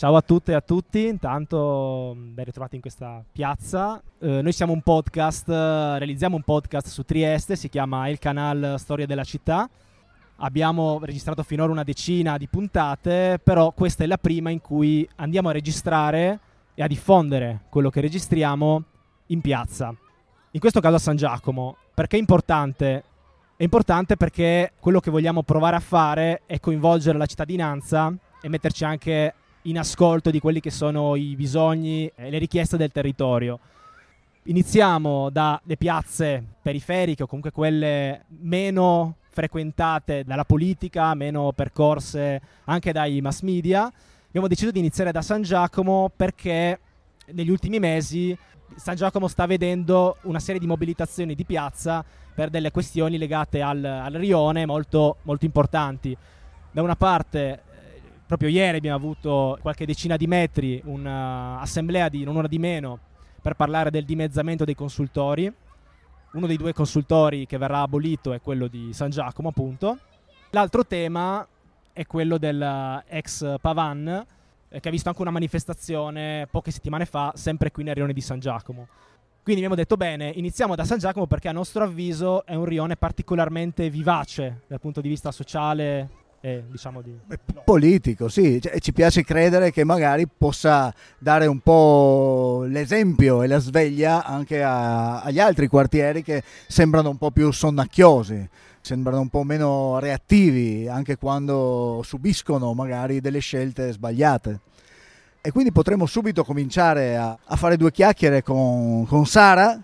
Ciao a tutte e a tutti, intanto ben ritrovati in questa piazza. Eh, noi siamo un podcast, realizziamo un podcast su Trieste, si chiama Il Canal Storia della Città. Abbiamo registrato finora una decina di puntate, però questa è la prima in cui andiamo a registrare e a diffondere quello che registriamo in piazza. In questo caso a San Giacomo. Perché è importante? È importante perché quello che vogliamo provare a fare è coinvolgere la cittadinanza e metterci anche in ascolto di quelli che sono i bisogni e le richieste del territorio. Iniziamo dalle piazze periferiche o comunque quelle meno frequentate dalla politica, meno percorse anche dai mass media. Abbiamo deciso di iniziare da San Giacomo perché negli ultimi mesi San Giacomo sta vedendo una serie di mobilitazioni di piazza per delle questioni legate al, al rione molto, molto importanti. Da una parte proprio ieri abbiamo avuto qualche decina di metri un'assemblea di non una di meno per parlare del dimezzamento dei consultori. Uno dei due consultori che verrà abolito è quello di San Giacomo, appunto. L'altro tema è quello dell'ex Pavan, eh, che ha visto anche una manifestazione poche settimane fa, sempre qui nel rione di San Giacomo. Quindi abbiamo detto bene, iniziamo da San Giacomo perché a nostro avviso è un rione particolarmente vivace dal punto di vista sociale, eh, diciamo di... Politico, sì, cioè, ci piace credere che magari possa dare un po' l'esempio e la sveglia anche a, agli altri quartieri che sembrano un po' più sonnacchiosi, sembrano un po' meno reattivi anche quando subiscono magari delle scelte sbagliate. E quindi potremmo subito cominciare a, a fare due chiacchiere con, con Sara,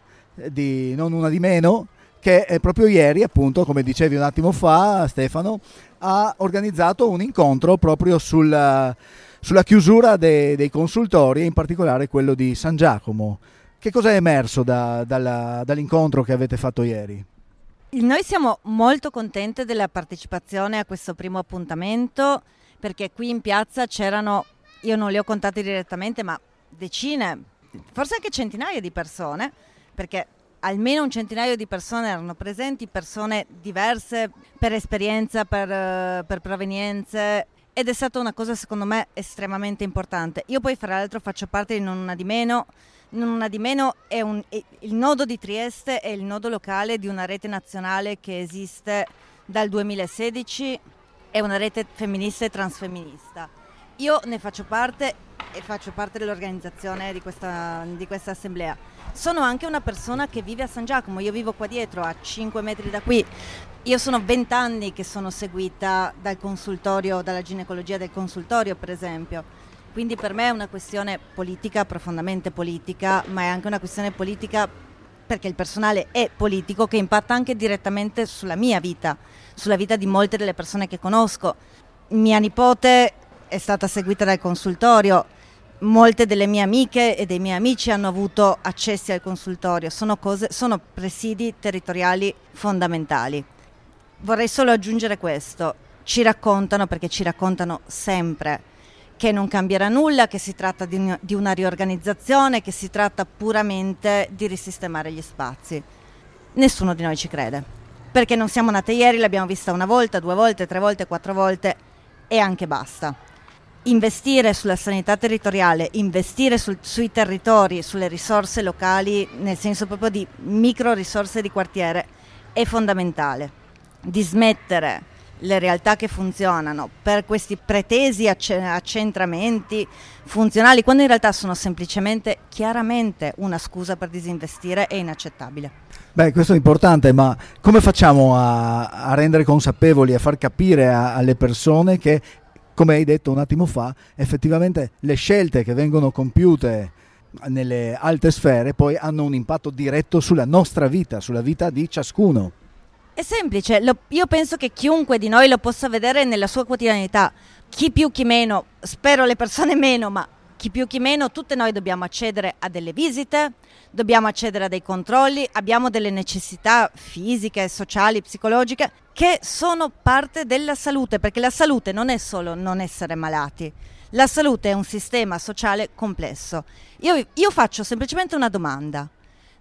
di non una di meno, che proprio ieri, appunto, come dicevi un attimo fa, Stefano, ha organizzato un incontro proprio sul, sulla chiusura dei, dei, consultori, in particolare quello di San Giacomo. Che cosa è emerso da, dalla, dall'incontro che avete fatto ieri? Noi siamo molto contenti della partecipazione a questo primo appuntamento perché qui in piazza c'erano, io non li ho contati direttamente, ma decine, forse anche centinaia di persone, perché almeno un centinaio di persone erano presenti, persone diverse per esperienza, per, uh, per provenienze ed è stata una cosa secondo me estremamente importante. Io poi fra l'altro faccio parte di Non Una di Meno, Non Una di Meno è, un, è il nodo di Trieste è il nodo locale di una rete nazionale che esiste dal 2016, è una rete femminista e transfemminista. Io ne faccio parte e faccio parte dell'organizzazione di questa, di questa assemblea sono anche una persona che vive a San Giacomo, io vivo qua dietro, a 5 metri da qui. Io sono 20 anni che sono seguita dal consultorio, dalla ginecologia del consultorio per esempio. Quindi per me è una questione politica, profondamente politica, ma è anche una questione politica perché il personale è politico che impatta anche direttamente sulla mia vita, sulla vita di molte delle persone che conosco. Mia nipote è stata seguita dal consultorio, molte delle mie amiche e dei miei amici hanno avuto accessi al consultorio, sono, cose, sono presidi territoriali fondamentali. Vorrei solo aggiungere questo, ci raccontano, perché ci raccontano sempre, che non cambierà nulla, che si tratta di, di una riorganizzazione, che si tratta puramente di risistemare gli spazi. Nessuno di noi ci crede, perché non siamo nate ieri, l'abbiamo vista una volta, due volte, tre volte, quattro volte e anche basta investire sulla sanità territoriale, investire sul, sui territori, sulle risorse locali, nel senso proprio di micro risorse di quartiere, è fondamentale. Dismettere le realtà che funzionano per questi pretesi accentramenti funzionali, quando in realtà sono semplicemente chiaramente una scusa per disinvestire, è inaccettabile. Beh, questo è importante, ma come facciamo a, a rendere consapevoli, a far capire a, alle persone che come hai detto un attimo fa, effettivamente le scelte che vengono compiute nelle alte sfere poi hanno un impatto diretto sulla nostra vita, sulla vita di ciascuno. È semplice, lo, io penso che chiunque di noi lo possa vedere nella sua quotidianità, chi più chi meno, spero le persone meno, ma chi più chi meno, tutte noi dobbiamo accedere a delle visite, dobbiamo accedere a dei controlli, abbiamo delle necessità fisiche, sociali, psicologiche che sono parte della salute, perché la salute non è solo non essere malati, la salute è un sistema sociale complesso. Io, io faccio semplicemente una domanda.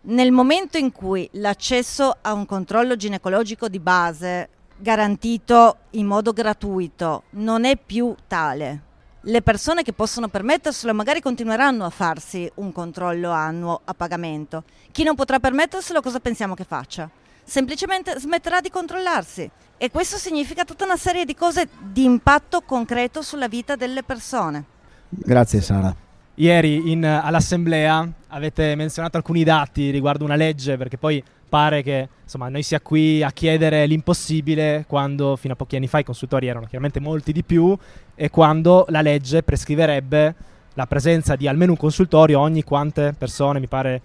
Nel momento in cui l'accesso a un controllo ginecologico di base garantito in modo gratuito non è più tale, le persone che possono permetterselo magari continueranno a farsi un controllo annuo a pagamento. Chi non potrà permetterselo cosa pensiamo che faccia? Semplicemente smetterà di controllarsi e questo significa tutta una serie di cose di impatto concreto sulla vita delle persone. Grazie Sara. Ieri in, all'assemblea avete menzionato alcuni dati riguardo una legge perché poi pare che insomma, noi sia qui a chiedere l'impossibile quando fino a pochi anni fa i consultori erano chiaramente molti di più e quando la legge prescriverebbe la presenza di almeno un consultorio ogni quante persone, mi pare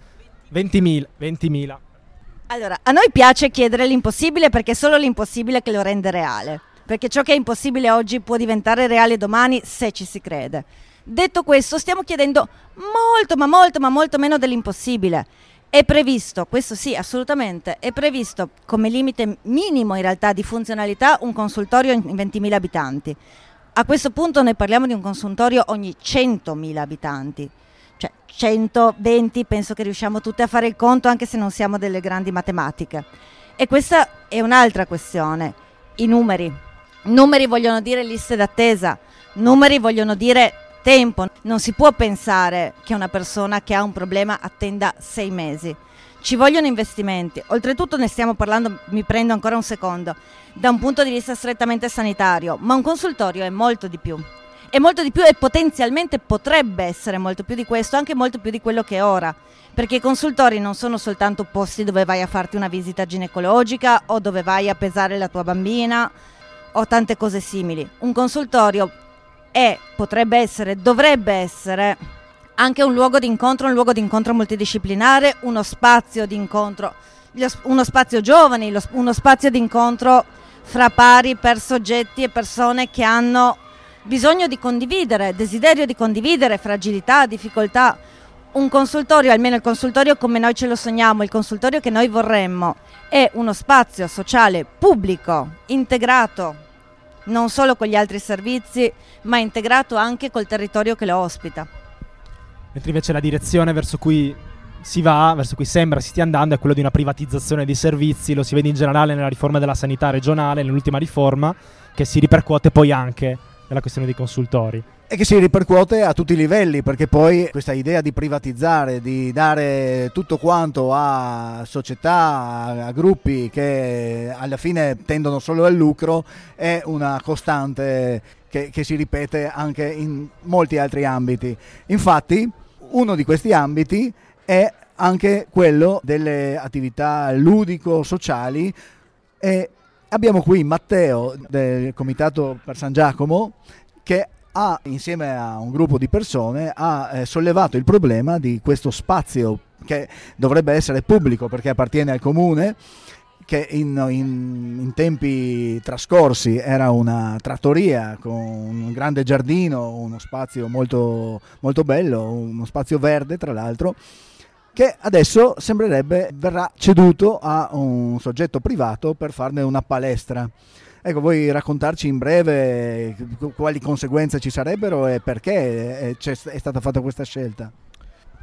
20.000. 20.000. Allora, a noi piace chiedere l'impossibile perché è solo l'impossibile che lo rende reale, perché ciò che è impossibile oggi può diventare reale domani se ci si crede. Detto questo, stiamo chiedendo molto, ma molto, ma molto meno dell'impossibile. È previsto, questo sì, assolutamente, è previsto come limite minimo in realtà di funzionalità un consultorio in 20.000 abitanti. A questo punto noi parliamo di un consultorio ogni 100.000 abitanti. Cioè 120 penso che riusciamo tutti a fare il conto anche se non siamo delle grandi matematiche. E questa è un'altra questione, i numeri. Numeri vogliono dire liste d'attesa, numeri vogliono dire tempo. Non si può pensare che una persona che ha un problema attenda sei mesi. Ci vogliono investimenti. Oltretutto ne stiamo parlando, mi prendo ancora un secondo, da un punto di vista strettamente sanitario, ma un consultorio è molto di più. È molto di più e potenzialmente potrebbe essere molto più di questo, anche molto più di quello che è ora. Perché i consultori non sono soltanto posti dove vai a farti una visita ginecologica o dove vai a pesare la tua bambina o tante cose simili. Un consultorio è, potrebbe essere, dovrebbe essere anche un luogo di incontro, un luogo di incontro multidisciplinare, uno spazio di incontro, uno spazio giovani, uno spazio di incontro fra pari per soggetti e persone che hanno bisogno di condividere, desiderio di condividere, fragilità, difficoltà. Un consultorio, almeno il consultorio come noi ce lo sogniamo, il consultorio che noi vorremmo, è uno spazio sociale pubblico, integrato, non solo con gli altri servizi, ma integrato anche col territorio che lo ospita. Mentre invece la direzione verso cui si va, verso cui sembra si stia andando, è quello di una privatizzazione dei servizi, lo si vede in generale nella riforma della sanità regionale, nell'ultima riforma, che si ripercuote poi anche nella questione dei consultori e che si ripercuote a tutti i livelli perché poi questa idea di privatizzare, di dare tutto quanto a società, a gruppi che alla fine tendono solo al lucro è una costante che, che si ripete anche in molti altri ambiti. Infatti uno di questi ambiti è anche quello delle attività ludico-sociali e abbiamo qui Matteo del Comitato per San Giacomo che ha, insieme a un gruppo di persone, ha eh, sollevato il problema di questo spazio che dovrebbe essere pubblico perché appartiene al comune, che in, in, in, tempi trascorsi era una trattoria con un grande giardino, uno spazio molto, molto bello, uno spazio verde tra l'altro, che adesso sembrerebbe verrà ceduto a un soggetto privato per farne una palestra. Ecco, vuoi raccontarci in breve quali conseguenze ci sarebbero e perché è, stata fatta questa scelta?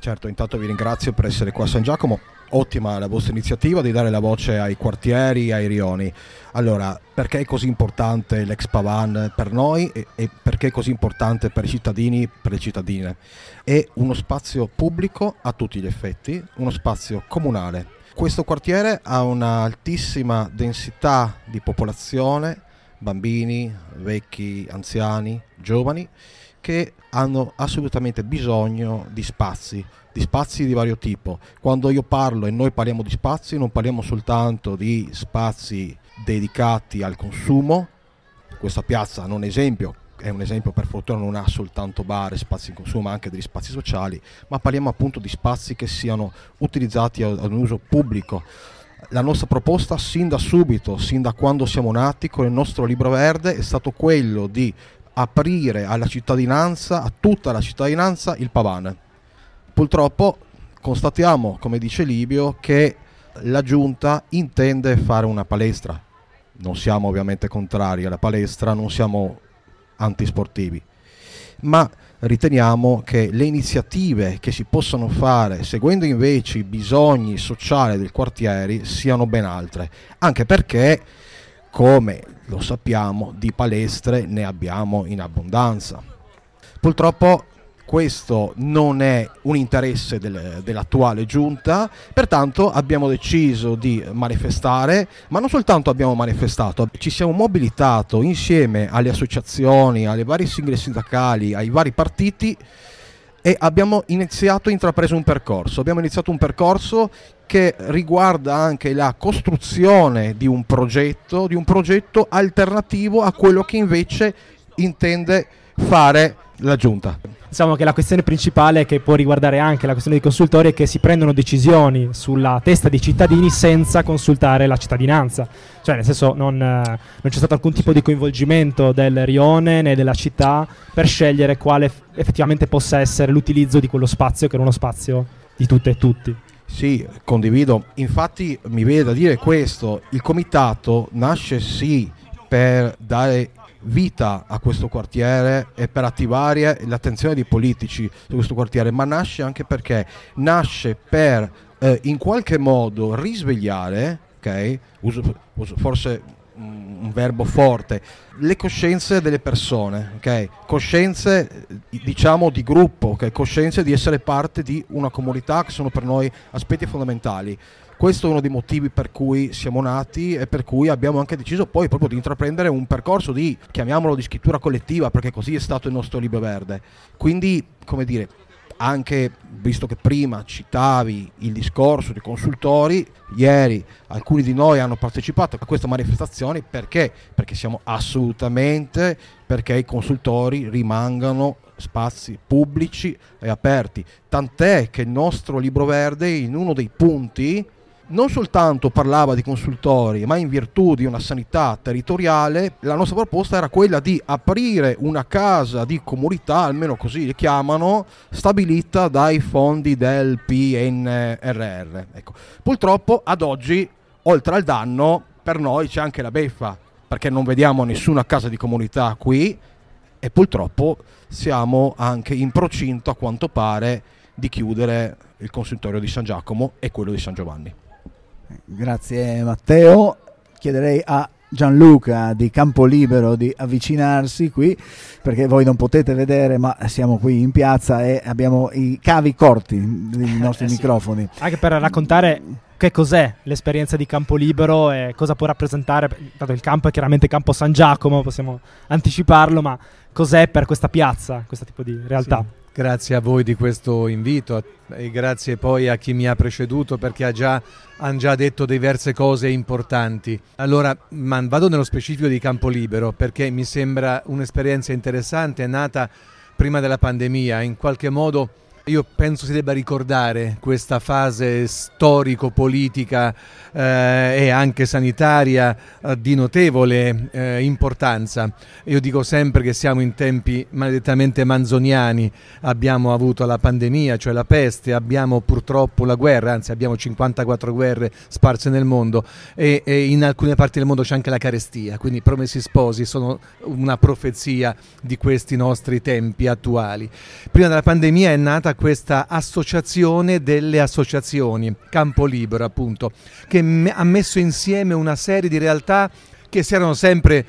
Certo, intanto vi ringrazio per essere qua a San Giacomo. Ottima la vostra iniziativa di dare la voce ai quartieri, ai rioni. Allora, perché è così importante l'ex Pavan per noi e, e perché è così importante per i cittadini, per le cittadine? È uno spazio pubblico a tutti gli effetti, uno spazio comunale questo quartiere ha un'altissima densità di popolazione, bambini, vecchi, anziani, giovani, che hanno assolutamente bisogno di spazi, di spazi di vario tipo. Quando io parlo e noi parliamo di spazi, non parliamo soltanto di spazi dedicati al consumo, questa piazza non è esempio, è un esempio per fortuna non ha soltanto bar e spazi in consumo ma anche degli spazi sociali ma parliamo appunto di spazi che siano utilizzati ad un uso pubblico. La nostra proposta sin da subito sin da quando siamo nati con il nostro libro verde è stato quello di aprire alla cittadinanza a tutta la cittadinanza il pavane. Purtroppo constatiamo come dice Libio che la giunta intende fare una palestra. Non siamo ovviamente contrari alla palestra non siamo antisportivi, ma riteniamo che le iniziative che si possono fare seguendo invece i bisogni sociali del quartiere siano ben altre, anche perché come lo sappiamo di palestre ne abbiamo in abbondanza. Purtroppo questo non è un interesse del, dell'attuale giunta, pertanto abbiamo deciso di manifestare, ma non soltanto abbiamo manifestato, ci siamo mobilitato insieme alle associazioni, alle varie sigle sindacali, ai vari partiti e abbiamo iniziato, intrapreso un percorso. Abbiamo iniziato un percorso che riguarda anche la costruzione di un progetto, di un progetto alternativo a quello che invece intende fare la giunta. Diciamo che la questione principale che può riguardare anche la questione dei consultori è che si prendono decisioni sulla testa dei cittadini senza consultare la cittadinanza. Cioè, nel senso, non, eh, non c'è stato alcun tipo di coinvolgimento del rione né della città per scegliere quale effettivamente possa essere l'utilizzo di quello spazio, che era uno spazio di tutte e tutti. Sì, condivido. Infatti mi viene da dire questo, il comitato nasce sì per dare vita a questo quartiere e per attivare l'attenzione dei politici su questo quartiere, ma nasce anche perché nasce per eh, in qualche modo risvegliare, ok? Uso, uso forse un verbo forte, le coscienze delle persone, ok? Coscienze diciamo di gruppo, ok? Coscienze di essere parte di una comunità che sono per noi aspetti fondamentali. Questo è uno dei motivi per cui siamo nati e per cui abbiamo anche deciso poi proprio di intraprendere un percorso di, chiamiamolo di scrittura collettiva, perché così è stato il nostro libro verde. Quindi, come dire, anche visto che prima citavi il discorso dei consultori, ieri alcuni di noi hanno partecipato a queste manifestazioni perché? Perché siamo assolutamente perché i consultori rimangano spazi pubblici e aperti. Tant'è che il nostro libro verde in uno dei punti non soltanto parlava di consultori, ma in virtù di una sanità territoriale, la nostra proposta era quella di aprire una casa di comunità, almeno così le chiamano, stabilita dai fondi del PNRR. Ecco. Purtroppo ad oggi, oltre al danno, per noi c'è anche la beffa, perché non vediamo nessuna casa di comunità qui e purtroppo siamo anche in procinto, a quanto pare, di chiudere il consultorio di San Giacomo e quello di San Giovanni. Grazie Matteo. Chiederei a Gianluca di Campo Libero di avvicinarsi qui perché voi non potete vedere ma siamo qui in piazza e abbiamo i cavi corti dei nostri eh, microfoni. Sì. Anche per raccontare che cos'è l'esperienza di Campo Libero e cosa può rappresentare, dato il campo è chiaramente Campo San Giacomo, possiamo anticiparlo, ma cos'è per questa piazza, questo tipo di realtà. Sì. Grazie a voi di questo invito e grazie poi a chi mi ha preceduto perché ha già, hanno già detto diverse cose importanti. Allora, vado nello specifico di Campo Libero perché mi sembra un'esperienza interessante, nata prima della pandemia, in qualche modo io penso si debba ricordare questa fase storico-politica eh, e anche sanitaria eh, di notevole eh, importanza. Io dico sempre che siamo in tempi maledettamente manzoniani, abbiamo avuto la pandemia, cioè la peste, abbiamo purtroppo la guerra, anzi abbiamo 54 guerre sparse nel mondo e, e in alcune parti del mondo c'è anche la carestia, quindi promessi sposi sono una profezia di questi nostri tempi attuali. Prima della pandemia è nata questa associazione delle associazioni, Campo Libero appunto, che ha messo insieme una serie di realtà che si erano sempre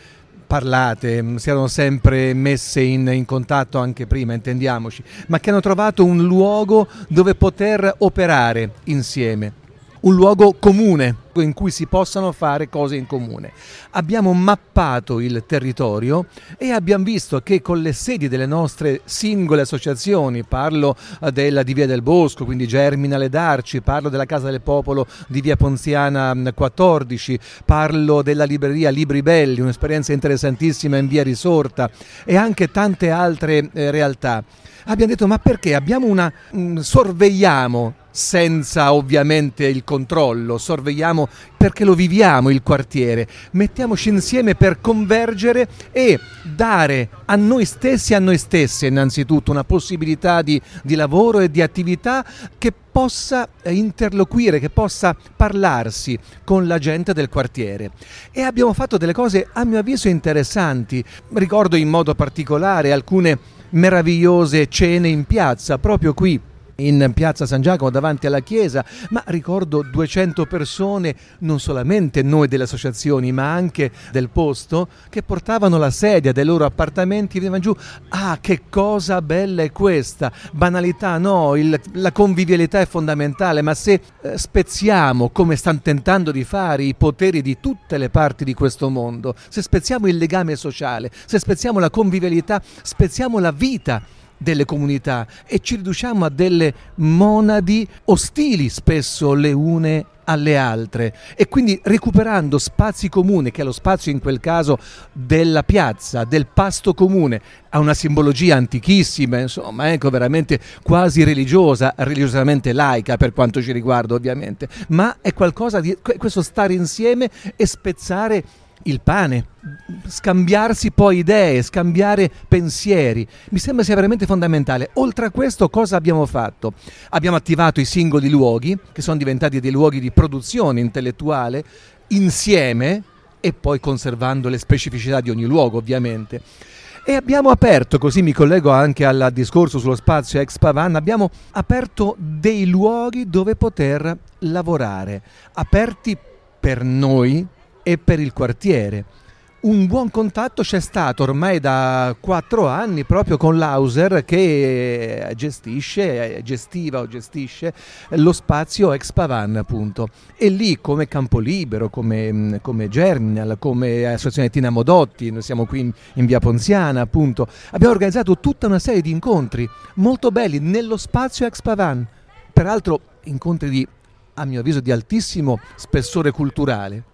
parlate, mm, si erano sempre messe in, in, contatto anche prima, intendiamoci, ma che hanno trovato un luogo dove poter operare insieme un luogo comune in cui si possano fare cose in comune. Abbiamo mappato il territorio e abbiamo visto che con le sedi delle nostre singole associazioni, parlo eh, della di Via del Bosco, quindi Germinale d'Arci, parlo della Casa del Popolo di Via Ponziana 14, mm, parlo della libreria Libri Belli, un'esperienza interessantissima in Via Risorta e anche tante altre eh, realtà. Abbiamo detto ma perché abbiamo una mh, mm, sorvegliamo senza ovviamente il controllo, sorvegliamo perché lo viviamo il quartiere, mettiamoci insieme per convergere e dare a noi stessi e a noi stesse innanzitutto una possibilità di, di lavoro e di attività che possa eh, interloquire, che possa parlarsi con la gente del quartiere. E abbiamo fatto delle cose a mio avviso interessanti, ricordo in modo particolare alcune meravigliose cene in piazza, proprio qui in piazza San Giacomo davanti alla chiesa, ma ricordo 200 persone, non solamente noi delle associazioni, ma anche del posto, che portavano la sedia dai loro appartamenti e venivano giù. Ah, che cosa bella è questa! Banalità, no, il, la convivialità è fondamentale, ma se eh, spezziamo, come stanno tentando di fare i poteri di tutte le parti di questo mondo, se spezziamo il legame sociale, se spezziamo la convivialità, spezziamo la vita delle comunità e ci riduciamo a delle monadi ostili spesso le une alle altre. E quindi recuperando spazi comuni, che è lo spazio in quel caso della piazza, del pasto comune, ha una simbologia antichissima, insomma, ecco, veramente quasi religiosa, religiosamente laica per quanto ci riguarda ovviamente, ma è qualcosa di questo stare insieme e spezzare il pane, scambiarsi poi idee, scambiare pensieri. Mi sembra sia veramente fondamentale. Oltre a questo, cosa abbiamo fatto? Abbiamo attivato i singoli luoghi, che sono diventati dei luoghi di produzione intellettuale, insieme e poi conservando le specificità di ogni luogo, ovviamente. E abbiamo aperto, così mi collego anche al discorso sullo spazio ex Pavan, abbiamo aperto dei luoghi dove poter lavorare, aperti per noi, e per il quartiere. Un buon contatto c'è stato ormai da quattro anni proprio con l'Auser che gestisce, gestiva o gestisce lo spazio ex Pavan appunto. E lì come Campolibero, come, come Germinal, come Associazione Tina Modotti, noi siamo qui in, in via Ponziana appunto, abbiamo organizzato tutta una serie di incontri molto belli nello spazio ex Pavan. Peraltro incontri di, a mio avviso, di altissimo spessore culturale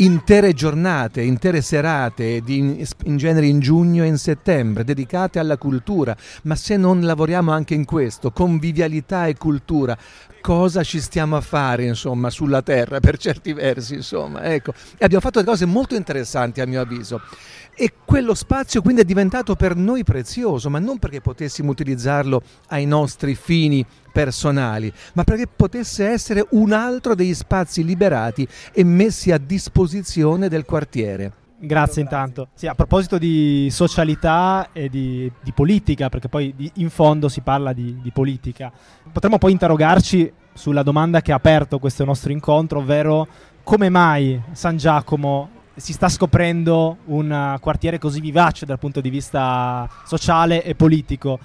intere giornate, intere serate, di, in genere in giugno e in settembre, dedicate alla cultura, ma se non lavoriamo anche in questo, convivialità e cultura, cosa ci stiamo a fare insomma sulla terra per certi versi insomma ecco. E abbiamo fatto delle cose molto interessanti a mio avviso e quello spazio quindi è diventato per noi prezioso, ma non perché potessimo utilizzarlo ai nostri fini personali, ma perché potesse essere un altro degli spazi liberati e messi a disposizione del quartiere. Grazie intanto. Sì, a proposito di socialità e di, di politica, perché poi di, in fondo si parla di, di, politica, potremmo poi interrogarci sulla domanda che ha aperto questo nostro incontro, ovvero come mai San Giacomo si sta scoprendo un quartiere così vivace dal punto di vista sociale e politico.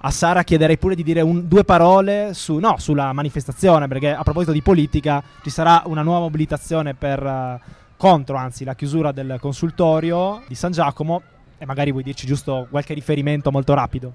A Sara chiederei pure di dire un, due parole su, no, sulla manifestazione, perché a proposito di politica ci sarà una nuova mobilitazione per, uh, contro anzi, la chiusura del consultorio di San Giacomo e magari vuoi dirci giusto qualche riferimento molto rapido.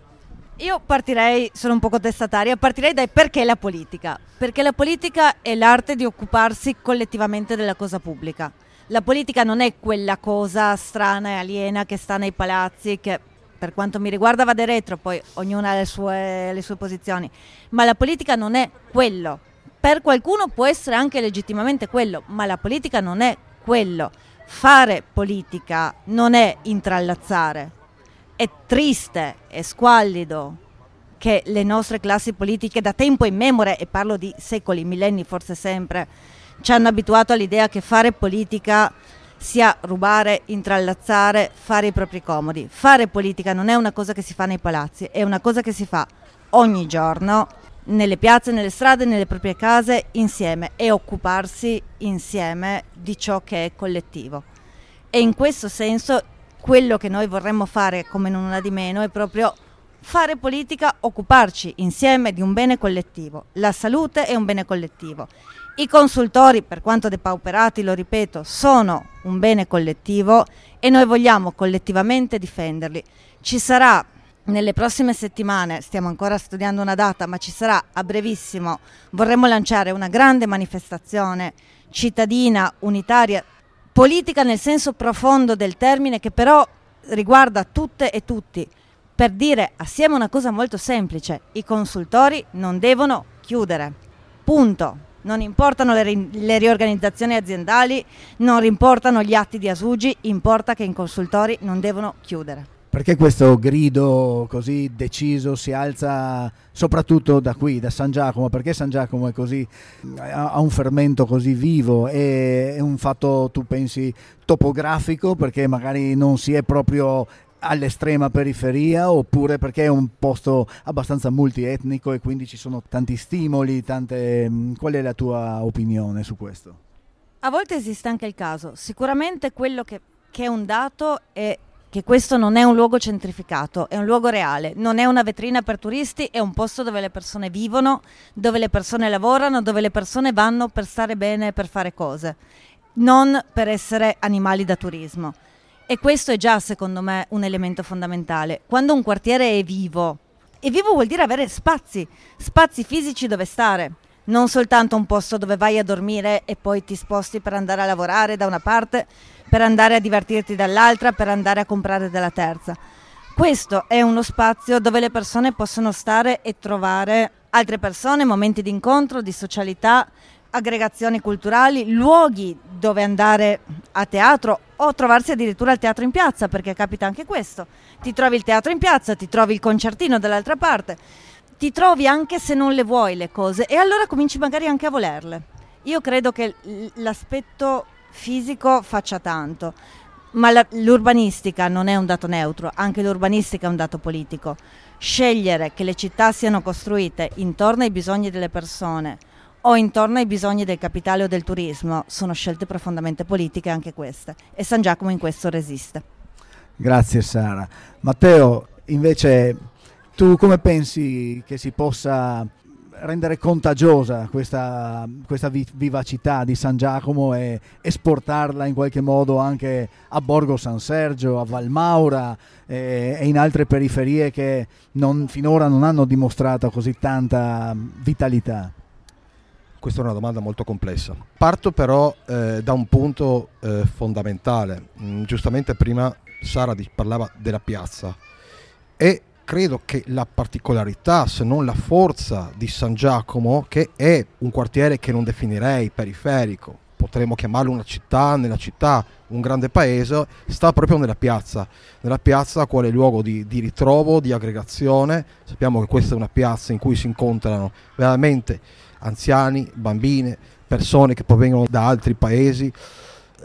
Io partirei, sono un po' contestataria, partirei dai perché la politica. Perché la politica è l'arte di occuparsi collettivamente della cosa pubblica la politica non è quella cosa strana e aliena che sta nei palazzi, che per quanto mi riguarda va da retro, poi ognuno ha le sue, le sue posizioni, ma la politica non è quello. Per qualcuno può essere anche legittimamente quello, ma la politica non è quello. Fare politica non è intrallazzare. È triste, è squallido che le nostre classi politiche da tempo in memoria, e parlo di secoli, millenni forse sempre, ci hanno abituato all'idea che fare politica sia rubare, intrallazzare, fare i propri comodi. Fare politica non è una cosa che si fa nei palazzi, è una cosa che si fa ogni giorno nelle piazze, nelle strade, nelle proprie case insieme e occuparsi insieme di ciò che è collettivo. E in questo senso quello che noi vorremmo fare come non una di meno è proprio fare politica, occuparci insieme di un bene collettivo. La salute è un bene collettivo i consultori, per quanto depauperati, lo ripeto, sono un bene collettivo e noi vogliamo collettivamente difenderli. Ci sarà nelle prossime settimane, stiamo ancora studiando una data, ma ci sarà a brevissimo, vorremmo lanciare una grande manifestazione cittadina, unitaria, politica nel senso profondo del termine, che però riguarda tutte e tutti, per dire assieme una cosa molto semplice, i consultori non devono chiudere. Punto non importano le, ri- le, riorganizzazioni aziendali, non importano gli atti di Asugi, importa che i consultori non devono chiudere. Perché questo grido così deciso si alza soprattutto da qui, da San Giacomo? Perché San Giacomo così, ha un fermento così vivo? È un fatto, tu pensi, topografico? Perché magari non si è proprio all'estrema periferia oppure perché è un posto abbastanza multietnico e quindi ci sono tanti stimoli, tante... Mm, qual è la tua opinione su questo? A volte esiste anche il caso. Sicuramente quello che, che è un dato è che questo non è un luogo centrificato, è un luogo reale, non è una vetrina per turisti, è un posto dove le persone vivono, dove le persone lavorano, dove le persone vanno per stare bene, per fare cose, non per essere animali da turismo. E questo è già, secondo me, un elemento fondamentale. Quando un quartiere è vivo, e vivo vuol dire avere spazi, spazi fisici dove stare, non soltanto un posto dove vai a dormire e poi ti sposti per andare a lavorare da una parte, per andare a divertirti dall'altra, per andare a comprare dalla terza. Questo è uno spazio dove le persone possono stare e trovare altre persone, momenti di incontro, di socialità, aggregazioni culturali, luoghi dove andare a teatro o trovarsi addirittura al teatro in piazza, perché capita anche questo. Ti trovi il teatro in piazza, ti trovi il concertino dall'altra parte, ti trovi anche se non le vuoi le cose e allora cominci magari anche a volerle. Io credo che l'aspetto fisico faccia tanto, ma la, l'urbanistica non è un dato neutro, anche l'urbanistica è un dato politico. Scegliere che le città siano costruite intorno ai bisogni delle persone o intorno ai bisogni del capitale o del turismo sono scelte profondamente politiche anche queste e San Giacomo in questo resiste. Grazie Sara. Matteo, invece tu come pensi che si possa rendere contagiosa questa, questa vivacità di San Giacomo e esportarla in qualche modo anche a Borgo San Sergio, a Valmaura e, e in altre periferie che non, finora non hanno dimostrato così tanta vitalità? Questa è una domanda molto complessa. Parto però eh, da un punto eh, fondamentale. Mm, giustamente prima Sara parlava della piazza e credo che la particolarità, se non la forza di San Giacomo, che è un quartiere che non definirei periferico, potremmo chiamarlo una città nella città, un grande paese, sta proprio nella piazza, nella piazza quale luogo di, di ritrovo, di aggregazione. Sappiamo che questa è una piazza in cui si incontrano veramente anziani, bambine, persone che provengono da altri paesi.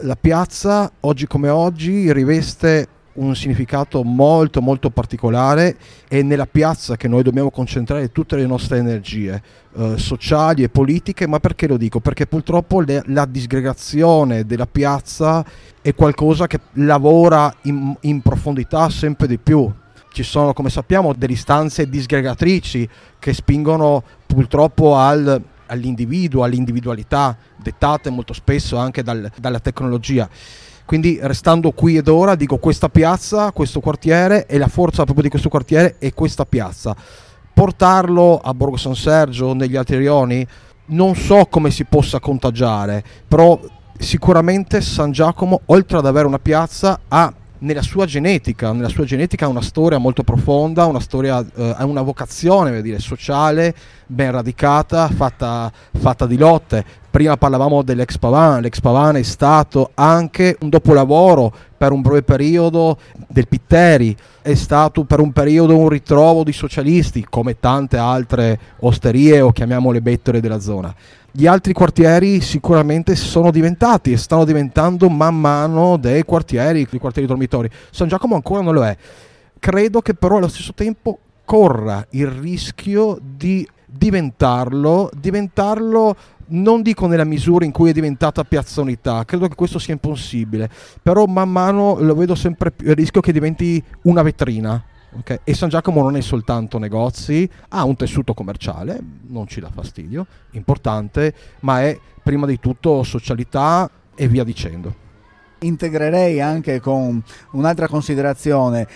La piazza, oggi come oggi, riveste un significato molto molto particolare e nella piazza che noi dobbiamo concentrare tutte le nostre energie eh, sociali e politiche, ma perché lo dico? Perché purtroppo le, la disgregazione della piazza è qualcosa che lavora in, in profondità sempre di più. Ci sono, come sappiamo, delle istanze disgregatrici che spingono purtroppo al, all'individuo, all'individualità, dettate molto spesso anche dal, dalla tecnologia. Quindi restando qui ed ora dico questa piazza, questo quartiere e la forza proprio di questo quartiere è questa piazza. Portarlo a Borgo San Sergio, negli altri rioni, non so come si possa contagiare, però sicuramente San Giacomo, oltre ad avere una piazza, ha nella sua genetica, nella sua genetica ha una storia molto profonda, una storia, eh, ha una vocazione dire, sociale ben radicata, fatta, fatta, di lotte. Prima parlavamo dell'ex Pavan, l'ex Pavan è stato anche un dopolavoro per un breve periodo del Pitteri, è stato per un periodo un ritrovo di socialisti, come tante altre osterie o chiamiamole bettole della zona. Gli altri quartieri sicuramente sono diventati e stanno diventando man mano dei quartieri, i quartieri dormitori. San Giacomo ancora non lo è. Credo che però allo stesso tempo corra il rischio di diventarlo, diventarlo non dico nella misura in cui è diventata Piazza Unità, credo che questo sia impossibile, però man mano lo vedo sempre più, il rischio che diventi una vetrina Okay? E San Giacomo non è soltanto negozi, ha un tessuto commerciale, non ci dà fastidio, importante, ma è prima di tutto socialità e via dicendo. Integrerei anche con un'altra considerazione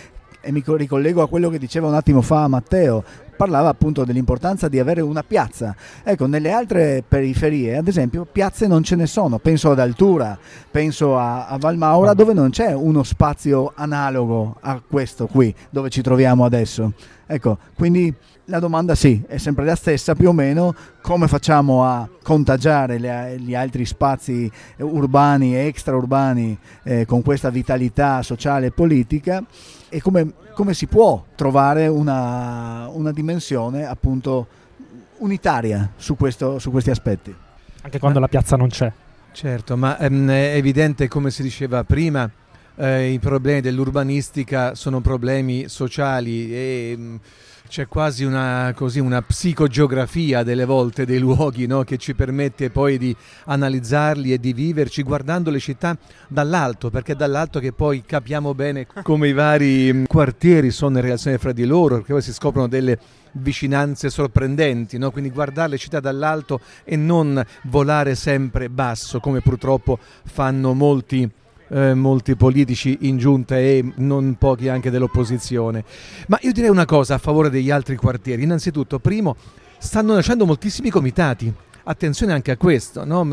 e mi ricollego a quello che diceva un attimo fa Matteo, parlava appunto dell'importanza di avere una piazza. Ecco, nelle altre periferie, ad esempio, piazze non ce ne sono. Penso ad Altura, penso a, a Valmaura, dove non c'è uno spazio analogo a questo qui, dove ci troviamo adesso. Ecco, quindi la domanda sì, è sempre la stessa più o meno, come facciamo a contagiare le, gli altri spazi urbani e extraurbani eh, con questa vitalità sociale e politica e come, come si può trovare una, una, dimensione appunto unitaria su, questo, su questi aspetti. Anche quando ma, la piazza non c'è. Certo, ma ehm, è evidente come si diceva prima, eh, i problemi dell'urbanistica sono problemi sociali e mh, c'è quasi una, così, una, psicogeografia delle volte dei luoghi no? che ci permette poi di analizzarli e di viverci guardando le città dall'alto, perché è dall'alto che poi capiamo bene come i vari quartieri sono in relazione fra di loro, perché poi si scoprono delle vicinanze sorprendenti, no? quindi guardare le città dall'alto e non volare sempre basso, come purtroppo fanno molti eh, molti politici in giunta e non pochi anche dell'opposizione. Ma io direi una cosa a favore degli altri quartieri. Innanzitutto, primo, stanno nascendo moltissimi comitati attenzione anche a questo, no?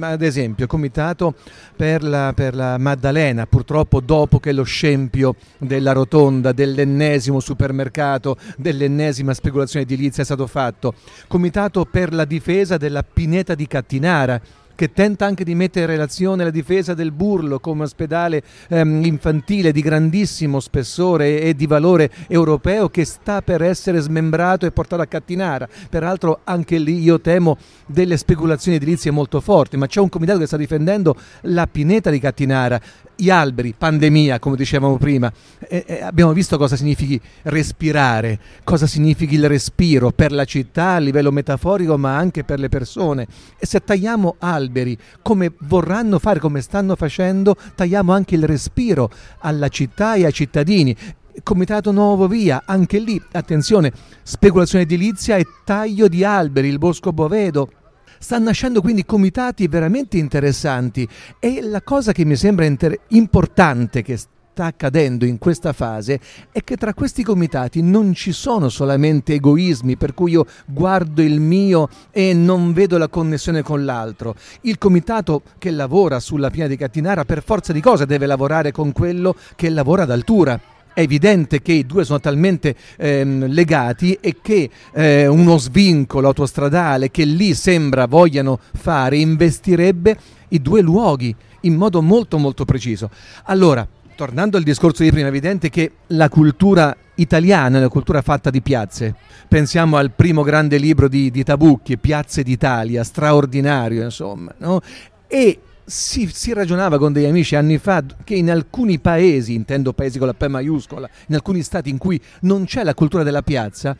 ad esempio comitato per la, per la, Maddalena, purtroppo dopo che lo scempio della rotonda, dell'ennesimo supermercato, dell'ennesima speculazione edilizia è stato fatto, comitato per la difesa della pineta di Cattinara, che tenta anche di mettere in relazione la difesa del Burlo come ospedale ehm, infantile di grandissimo spessore e di valore europeo che sta per essere smembrato e portato a Cattinara. Peraltro anche lì io temo delle speculazioni edilizie molto forti, ma c'è un comitato che sta difendendo la pineta di Cattinara gli alberi, pandemia, come dicevamo prima, eh, eh, abbiamo visto cosa significhi respirare, cosa significhi il respiro per la città a livello metaforico, ma anche per le persone. E se tagliamo alberi come vorranno fare, come stanno facendo, tagliamo anche il respiro alla città e ai cittadini. Comitato Nuovo Via, anche lì, attenzione, speculazione edilizia e taglio di alberi, il Bosco Bovedo, Stanno nascendo quindi comitati veramente interessanti e la cosa che mi sembra inter- importante che sta accadendo in questa fase è che tra questi comitati non ci sono solamente egoismi per cui io guardo il mio e non vedo la connessione con l'altro. Il comitato che lavora sulla Pina di Cattinara per forza di cose deve lavorare con quello che lavora ad altura è evidente che i due sono talmente ehm, legati e che eh, uno svincolo autostradale che lì sembra vogliano fare investirebbe i due luoghi in modo molto molto preciso. Allora, tornando al discorso di prima, è evidente che la cultura italiana è una cultura fatta di piazze. Pensiamo al primo grande libro di, di Tabucchi, Piazze d'Italia, straordinario, insomma, no? E si, si, ragionava con degli amici anni fa che in alcuni paesi, intendo paesi con la P maiuscola, in alcuni stati in cui non c'è la cultura della piazza,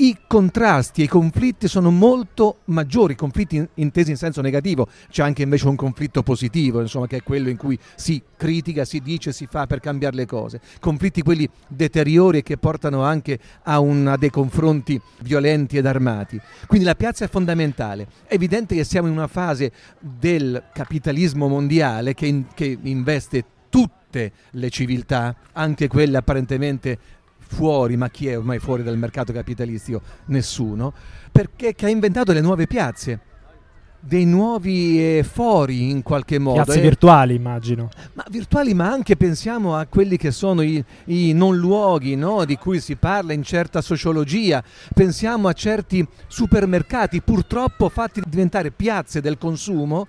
i contrasti e i conflitti sono molto maggiori, conflitti intesi in senso negativo, c'è anche invece un conflitto positivo, insomma, che è quello in cui si critica, si dice, si fa per cambiare le cose, conflitti quelli deteriori che portano anche a, un, a dei confronti violenti ed armati. Quindi la piazza è fondamentale. È evidente che siamo in una fase del capitalismo mondiale che, in, che investe tutte le civiltà, anche quelle apparentemente fuori, ma chi è ormai fuori dal mercato capitalistico? Nessuno, perché ha inventato le nuove piazze dei nuovi eh, fori in qualche modo. Piazze eh. virtuali immagino. Ma virtuali ma anche pensiamo a quelli che sono i, i non luoghi no? di cui si parla in certa sociologia, pensiamo a certi supermercati purtroppo fatti diventare piazze del consumo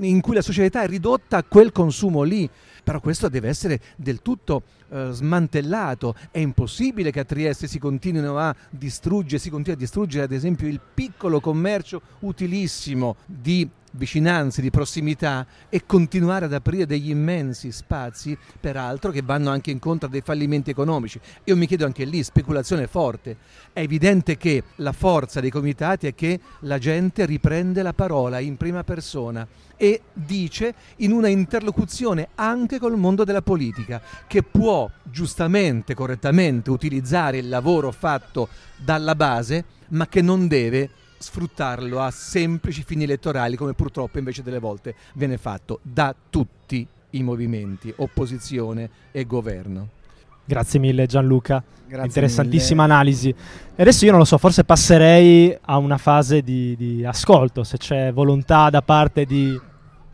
in cui la società è ridotta a quel consumo lì però questo deve essere del tutto eh, smantellato. È impossibile che a Trieste si continuino a distruggere, si continui a distruggere ad esempio il piccolo commercio utilissimo di vicinanze, di prossimità e continuare ad aprire degli immensi spazi, peraltro che vanno anche incontro a dei fallimenti economici. Io mi chiedo anche lì, speculazione forte. È evidente che la forza dei comitati è che la gente riprende la parola in prima persona e dice in una interlocuzione anche col mondo della politica, che può giustamente, correttamente utilizzare il lavoro fatto dalla base, ma che non deve sfruttarlo a semplici fini elettorali come purtroppo invece delle volte viene fatto da tutti i movimenti, opposizione e governo. Grazie mille Gianluca, Grazie interessantissima mille. analisi. E adesso io non lo so, forse passerei a una fase di, di ascolto, se c'è volontà da parte di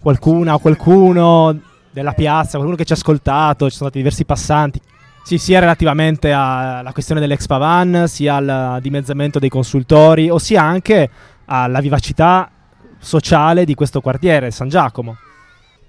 qualcuna o qualcuno della piazza, qualcuno che ci ha ascoltato, ci sono stati diversi passanti. Sì, sia relativamente alla questione dell'ex Pavan, sia al dimezzamento dei consultori, ossia anche alla vivacità sociale di questo quartiere, San Giacomo.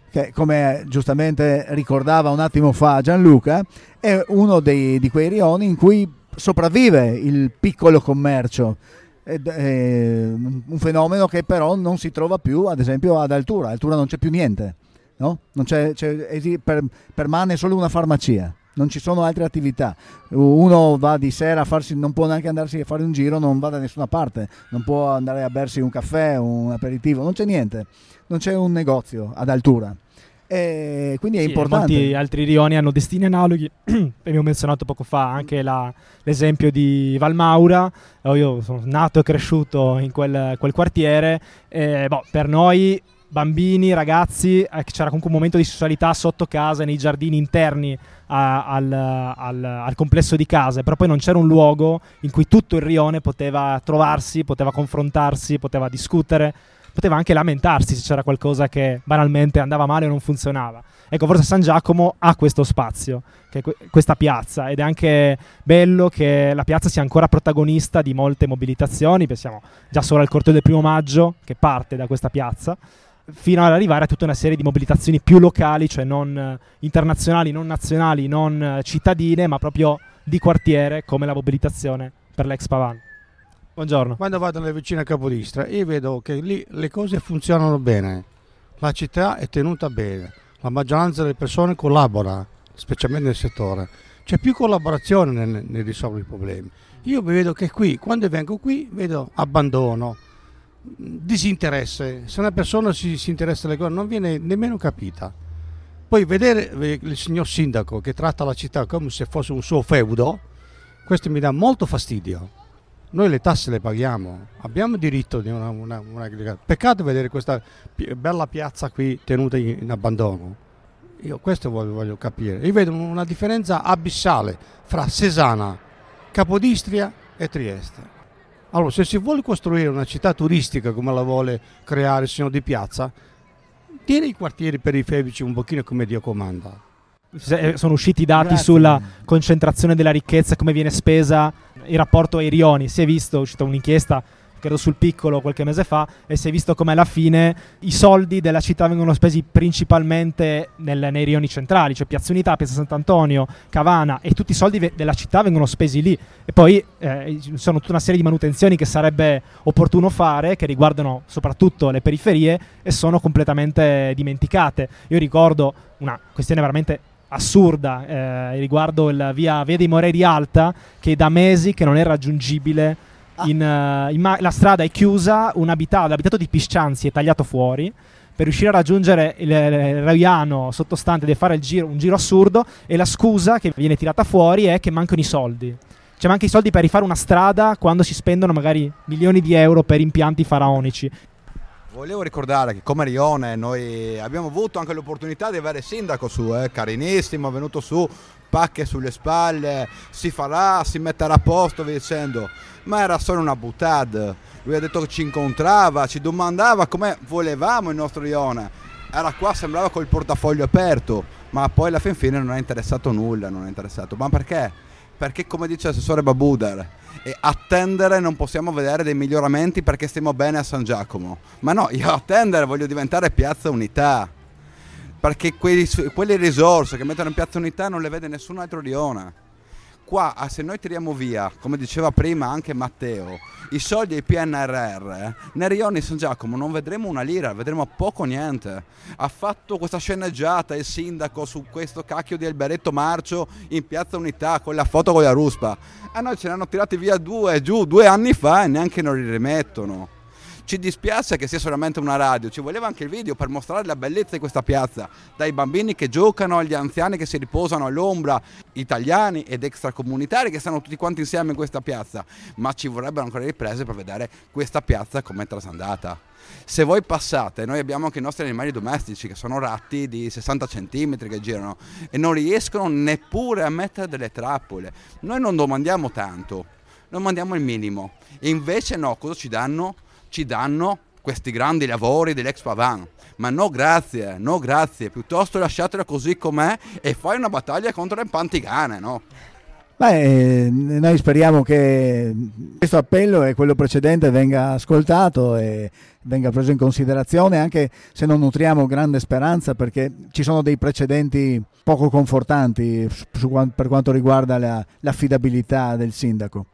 Che, come giustamente ricordava un attimo fa Gianluca, è uno dei, di quei rioni in cui sopravvive il piccolo commercio. È, un fenomeno che però non si trova più, ad esempio, ad Altura. Ad Altura non c'è più niente no? C'è, c'è, per- permane solo una farmacia, non ci sono altre attività. Uno va di sera a farsi, non può neanche andarsi a fare un giro, non va da nessuna parte, non può andare a bersi un caffè, un aperitivo, non c'è niente, non c'è un negozio ad altura. E quindi è Sì, importante. Molti altri rioni hanno destini analoghi. Abbiamo menzionato poco fa anche la- l'esempio di Valmaura. Eh, Io sono nato e cresciuto in quel, quel quartiere. E, boh, per noi, bambini, ragazzi, eh, c'era comunque un momento di sessualità sotto casa, nei giardini interni a- al, al- al complesso di case. Però poi non c'era un luogo in cui tutto il rione poteva trovarsi, poteva confrontarsi, poteva discutere poteva anche lamentarsi se c'era qualcosa che banalmente andava male o non funzionava. Ecco, forse San Giacomo ha questo spazio, que- questa piazza, ed è anche bello che la piazza sia ancora protagonista di molte mobilitazioni, pensiamo già solo al corteo del primo maggio, che parte da questa piazza, fino ad arrivare a tutta una serie di mobilitazioni più locali, cioè non eh, internazionali, non nazionali, non eh, cittadine, ma proprio di quartiere, come la mobilitazione per l'ex Pavan. Buongiorno. Quando vado nelle vicine Capodistra io vedo che lì le cose funzionano bene, la città è tenuta bene, la maggioranza delle persone collabora, specialmente nel settore. C'è più collaborazione nel, nel risolvere i problemi. Io vedo che qui, quando vengo qui, vedo abbandono, disinteresse. Se una persona si, si interessa alle cose non viene nemmeno capita. Poi vedere il signor sindaco che tratta la città come se fosse un suo feudo, questo mi dà molto fastidio. Noi le tasse le paghiamo, abbiamo diritto di una, una, una- Peccato vedere questa bella piazza qui tenuta in, in abbandono. Io questo voglio, voglio capire. Io vedo una differenza abissale fra Cesana, Capodistria e Trieste. Allora, se si vuole costruire una città turistica come la vuole creare il signor Di Piazza, tieni i quartieri periferici un pochino come Dio comanda. Eh, sono usciti i dati Grazie. sulla concentrazione della ricchezza come viene spesa in rapporto ai rioni. Si è visto, è uscita un'inchiesta, credo sul piccolo qualche mese fa, e si è visto come alla fine i soldi della città vengono spesi principalmente nel- nei rioni centrali, cioè Piazza Unità, Piazza Sant'Antonio, Cavana, e tutti i soldi ve- della città vengono spesi lì. E poi eh, sono tutta una serie di manutenzioni che sarebbe opportuno fare, che riguardano soprattutto le periferie, e sono completamente dimenticate. Io ricordo una questione veramente assurda eh, riguardo il via, via dei Morei di Alta che da mesi che non è raggiungibile in, eh, in ma- la strada è chiusa un abitato, l'abitato di Piscianzi è tagliato fuori. Per riuscire a raggiungere il, il Raiano sottostante deve fare giro, un giro assurdo e la scusa che viene tirata fuori è che mancano i soldi. Cioè manca i soldi per rifare una strada quando si spendono magari milioni di euro per impianti faraonici Volevo ricordare che come Rione noi abbiamo avuto anche l'opportunità di avere il sindaco su, eh, carinissimo, è venuto su, pacche sulle spalle, si farà, si metterà a posto, via dicendo, ma era solo una buttad. Lui ha detto che ci incontrava, ci domandava come volevamo il nostro Rione. Era qua, sembrava col portafoglio aperto, ma poi alla fin fine non è interessato nulla, non è interessato. Ma perché? Perché come dice l'assessore Babuder, e attendere non possiamo vedere dei miglioramenti perché stiamo bene a San Giacomo. Ma no, io attendere voglio diventare Piazza Unità. Perché quei- quelle risorse che mettono in Piazza Unità non le vede nessun altro Rione. Qua, ah, se noi tiriamo via, come diceva prima anche Matteo, i soldi del PNRR, eh, nel Rione San Giacomo non vedremo una lira, vedremo poco niente. Ha fatto questa sceneggiata il sindaco su questo cacchio di alberetto marcio in Piazza Unità con la foto con la ruspa. A noi ce ne hanno tirati via due giù due anni fa e neanche non li rimettono. Ci dispiace che sia solamente una radio, ci voleva anche il video per mostrare la bellezza di questa piazza, dai bambini che giocano agli anziani che si riposano all'ombra, italiani ed extracomunitari che stanno tutti quanti insieme in questa piazza, ma ci vorrebbero ancora riprese per vedere questa piazza come è trasandata. Se voi passate, noi abbiamo anche i nostri animali domestici che sono ratti di 60 cm che girano e non riescono neppure a mettere delle trappole. Noi non domandiamo tanto, domandiamo il minimo. E invece no, cosa ci danno? Ci danno questi grandi lavori dell'ex Pavan. Ma no grazie, no grazie, piuttosto lasciatelo così com'è e fai una battaglia contro le pantigane, no? Beh, eh, noi speriamo che questo appello e quello precedente venga ascoltato e venga preso in considerazione, anche se non nutriamo grande speranza, perché ci sono dei precedenti poco confortanti per quanto riguarda la- l'affidabilità del sindaco.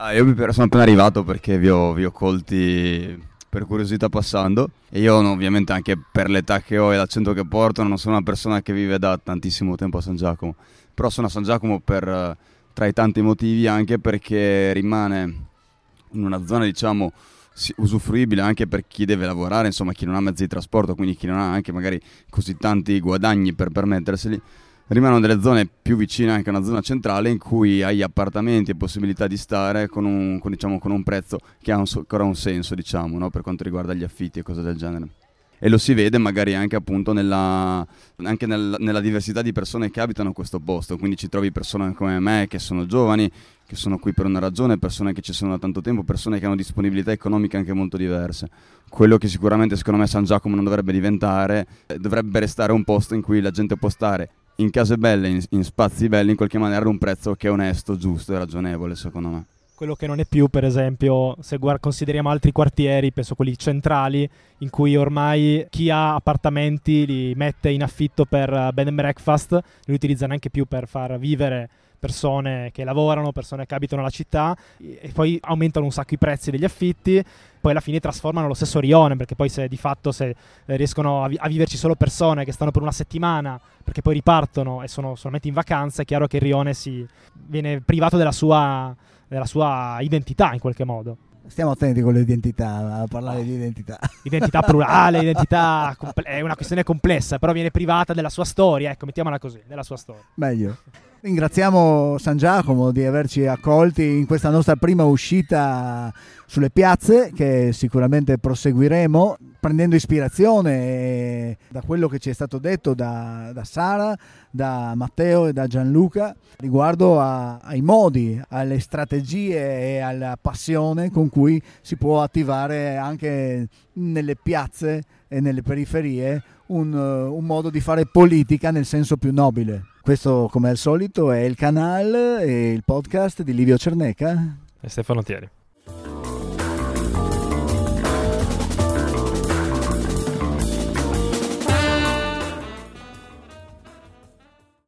Ah, io sono appena arrivato perché vi ho, vi ho colti per curiosità passando. E io ovviamente anche per l'età che ho e l'accento che porto non sono una persona che vive da tantissimo tempo a San Giacomo, però sono a San Giacomo per, tra i tanti motivi anche perché rimane in una zona diciamo usufruibile anche per chi deve lavorare, insomma chi non ha mezzi di trasporto, quindi chi non ha anche magari così tanti guadagni per permetterseli rimangono delle zone più vicine anche a una zona centrale in cui hai appartamenti e possibilità di stare con un, con, diciamo, con un prezzo che ha un, ancora un senso diciamo, no? per quanto riguarda gli affitti e cose del genere e lo si vede magari anche appunto nella, anche nel, nella, diversità di persone che abitano questo posto, quindi ci trovi persone come me che sono giovani, che sono qui per una ragione, persone che ci sono da tanto tempo, persone che hanno disponibilità economiche anche molto diverse. Quello che sicuramente secondo me San Giacomo non dovrebbe diventare, eh, dovrebbe restare un posto in cui la gente può stare in case belle, in, in spazi belli, in qualche maniera ad un prezzo che è onesto, giusto e ragionevole, secondo me. Quello che non è più, per esempio, se guard- consideriamo altri quartieri, penso quelli centrali, in cui ormai chi ha appartamenti li mette in affitto per bed and breakfast, li utilizza neanche più per far vivere persone che lavorano, persone che abitano la città e poi aumentano un sacco i prezzi degli affitti, poi alla fine trasformano lo stesso rione perché poi se di fatto se eh, riescono a, vi- a, viverci solo persone che stanno per una settimana perché poi ripartono e sono solamente in vacanza, è chiaro che il rione si viene privato della sua, della sua identità in qualche modo. Stiamo attenti con l'identità, a parlare di identità. Identità plurale, identità è una questione complessa, però viene privata della sua storia, ecco, mettiamola così, della sua storia. Meglio. Ringraziamo San Giacomo di averci accolti in questa nostra prima uscita sulle piazze che sicuramente proseguiremo prendendo ispirazione da quello che ci è stato detto da, da Sara, da Matteo e da Gianluca riguardo a, ai modi, alle strategie e alla passione con cui si può attivare anche nelle piazze e nelle periferie un, un modo di fare politica nel senso più nobile. Questo, come al solito, è il canale e il podcast di Livio Cerneca e Stefano Thieri.